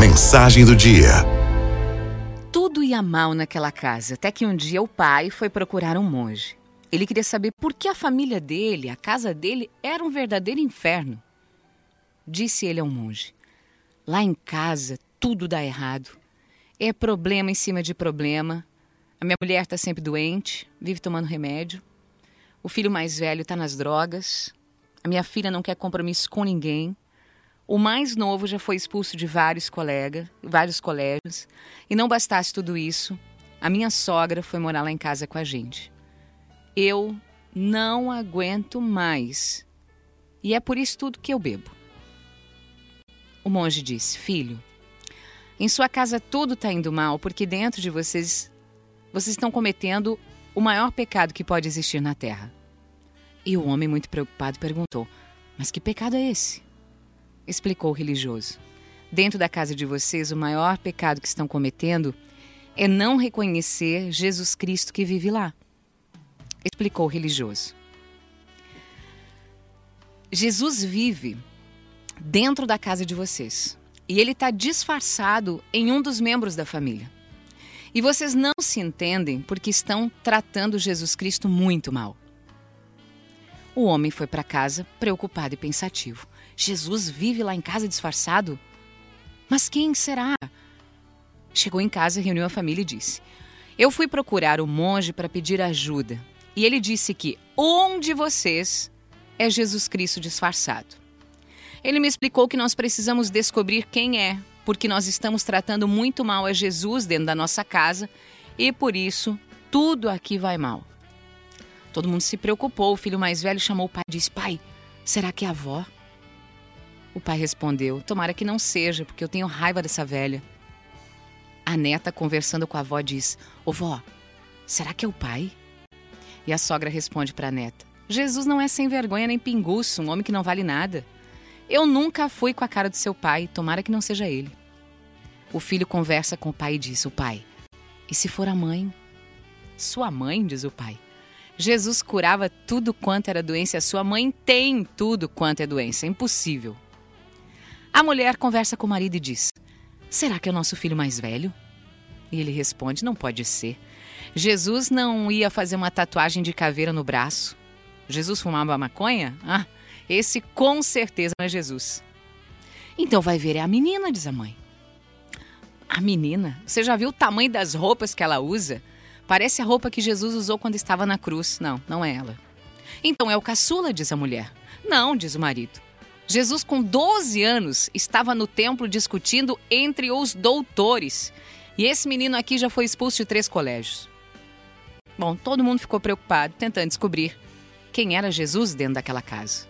Mensagem do dia. Tudo ia mal naquela casa, até que um dia o pai foi procurar um monge. Ele queria saber por que a família dele, a casa dele, era um verdadeiro inferno. Disse ele ao monge: Lá em casa tudo dá errado. É problema em cima de problema. A minha mulher está sempre doente, vive tomando remédio. O filho mais velho está nas drogas. A minha filha não quer compromisso com ninguém. O mais novo já foi expulso de vários colegas, vários colégios. E não bastasse tudo isso, a minha sogra foi morar lá em casa com a gente. Eu não aguento mais. E é por isso tudo que eu bebo. O monge disse: Filho, em sua casa tudo está indo mal porque dentro de vocês vocês estão cometendo o maior pecado que pode existir na terra. E o homem, muito preocupado, perguntou: Mas que pecado é esse? Explicou o religioso. Dentro da casa de vocês, o maior pecado que estão cometendo é não reconhecer Jesus Cristo que vive lá, explicou o religioso. Jesus vive dentro da casa de vocês e ele está disfarçado em um dos membros da família. E vocês não se entendem porque estão tratando Jesus Cristo muito mal. O homem foi para casa preocupado e pensativo. Jesus vive lá em casa disfarçado? Mas quem será? Chegou em casa, reuniu a família e disse: Eu fui procurar o monge para pedir ajuda. E ele disse que um de vocês é Jesus Cristo disfarçado. Ele me explicou que nós precisamos descobrir quem é, porque nós estamos tratando muito mal a Jesus dentro da nossa casa e por isso tudo aqui vai mal. Todo mundo se preocupou. O filho mais velho chamou o pai e disse: Pai, será que é a avó? O pai respondeu: Tomara que não seja, porque eu tenho raiva dessa velha. A neta, conversando com a avó, diz: Ô vó, será que é o pai? E a sogra responde para a neta: Jesus não é sem vergonha nem pinguço, um homem que não vale nada. Eu nunca fui com a cara do seu pai, tomara que não seja ele. O filho conversa com o pai e diz: O pai, e se for a mãe? Sua mãe, diz o pai. Jesus curava tudo quanto era doença, sua mãe tem tudo quanto é doença, é impossível. A mulher conversa com o marido e diz: Será que é o nosso filho mais velho? E ele responde: Não pode ser. Jesus não ia fazer uma tatuagem de caveira no braço. Jesus fumava maconha? Ah, esse com certeza não é Jesus. Então vai ver, é a menina, diz a mãe. A menina? Você já viu o tamanho das roupas que ela usa? Parece a roupa que Jesus usou quando estava na cruz. Não, não é ela. Então é o caçula, diz a mulher. Não, diz o marido. Jesus, com 12 anos, estava no templo discutindo entre os doutores. E esse menino aqui já foi expulso de três colégios. Bom, todo mundo ficou preocupado, tentando descobrir quem era Jesus dentro daquela casa.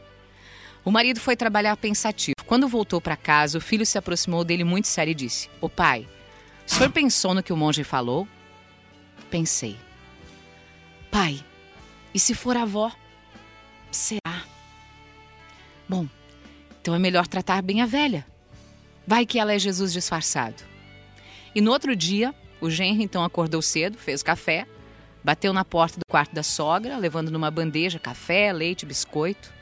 O marido foi trabalhar pensativo. Quando voltou para casa, o filho se aproximou dele muito sério e disse: Ô pai, o senhor pensou no que o monge falou? Pensei. Pai, e se for avó? Será? Bom, então é melhor tratar bem a velha. Vai que ela é Jesus disfarçado. E no outro dia, o genro então acordou cedo, fez café, bateu na porta do quarto da sogra, levando numa bandeja café, leite, biscoito.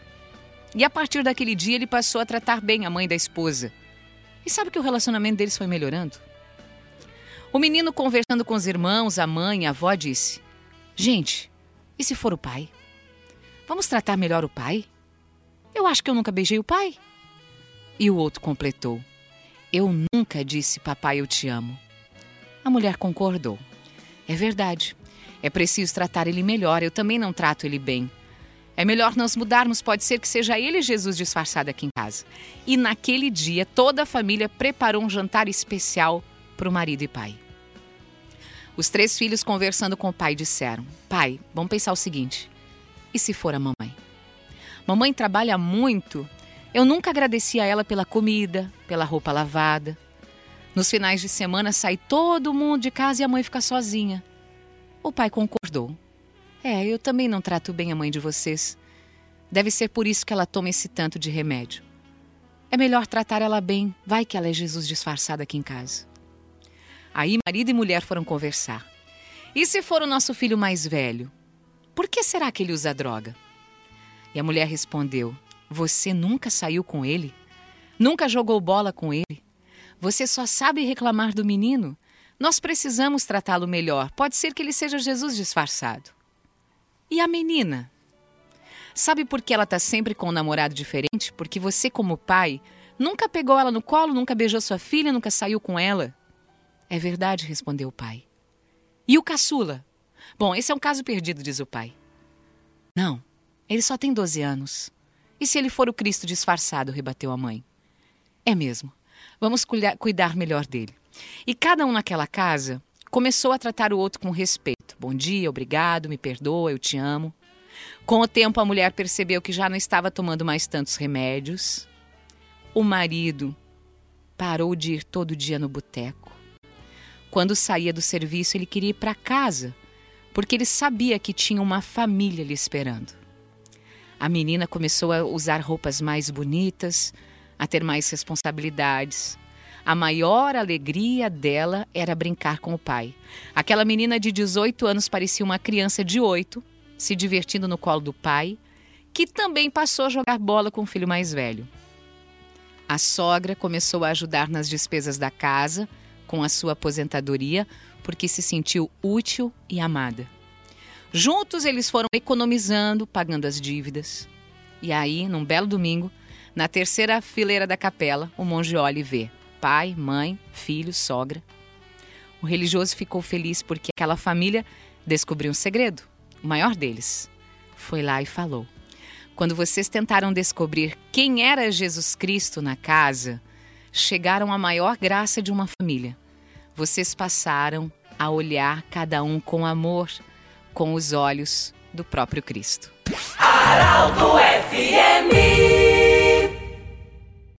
E a partir daquele dia ele passou a tratar bem a mãe da esposa. E sabe que o relacionamento deles foi melhorando? O menino conversando com os irmãos, a mãe, a avó disse: Gente, e se for o pai? Vamos tratar melhor o pai? Eu acho que eu nunca beijei o pai. E o outro completou: Eu nunca disse, papai, eu te amo. A mulher concordou. É verdade. É preciso tratar ele melhor. Eu também não trato ele bem. É melhor nós mudarmos. Pode ser que seja ele Jesus disfarçado aqui em casa. E naquele dia, toda a família preparou um jantar especial para o marido e pai. Os três filhos, conversando com o pai, disseram: Pai, vamos pensar o seguinte: e se for a mamãe? Mamãe trabalha muito eu nunca agradeci a ela pela comida, pela roupa lavada. Nos finais de semana sai todo mundo de casa e a mãe fica sozinha. O pai concordou. É, eu também não trato bem a mãe de vocês. Deve ser por isso que ela toma esse tanto de remédio. É melhor tratar ela bem, vai que ela é Jesus disfarçada aqui em casa. Aí marido e mulher foram conversar. E se for o nosso filho mais velho? Por que será que ele usa droga? E a mulher respondeu: você nunca saiu com ele? Nunca jogou bola com ele? Você só sabe reclamar do menino? Nós precisamos tratá-lo melhor. Pode ser que ele seja Jesus disfarçado. E a menina? Sabe por que ela está sempre com um namorado diferente? Porque você, como pai, nunca pegou ela no colo, nunca beijou sua filha, nunca saiu com ela. É verdade, respondeu o pai. E o caçula? Bom, esse é um caso perdido, diz o pai. Não, ele só tem 12 anos. E se ele for o Cristo disfarçado? rebateu a mãe. É mesmo. Vamos cuidar melhor dele. E cada um naquela casa começou a tratar o outro com respeito. Bom dia, obrigado, me perdoa, eu te amo. Com o tempo, a mulher percebeu que já não estava tomando mais tantos remédios. O marido parou de ir todo dia no boteco. Quando saía do serviço, ele queria ir para casa, porque ele sabia que tinha uma família lhe esperando. A menina começou a usar roupas mais bonitas, a ter mais responsabilidades. A maior alegria dela era brincar com o pai. Aquela menina de 18 anos parecia uma criança de 8, se divertindo no colo do pai, que também passou a jogar bola com o filho mais velho. A sogra começou a ajudar nas despesas da casa, com a sua aposentadoria, porque se sentiu útil e amada. Juntos eles foram economizando, pagando as dívidas. E aí, num belo domingo, na terceira fileira da capela, o monge olha e vê pai, mãe, filho, sogra. O religioso ficou feliz porque aquela família descobriu um segredo, o maior deles. Foi lá e falou: Quando vocês tentaram descobrir quem era Jesus Cristo na casa, chegaram à maior graça de uma família. Vocês passaram a olhar cada um com amor com os olhos do próprio Cristo. FMI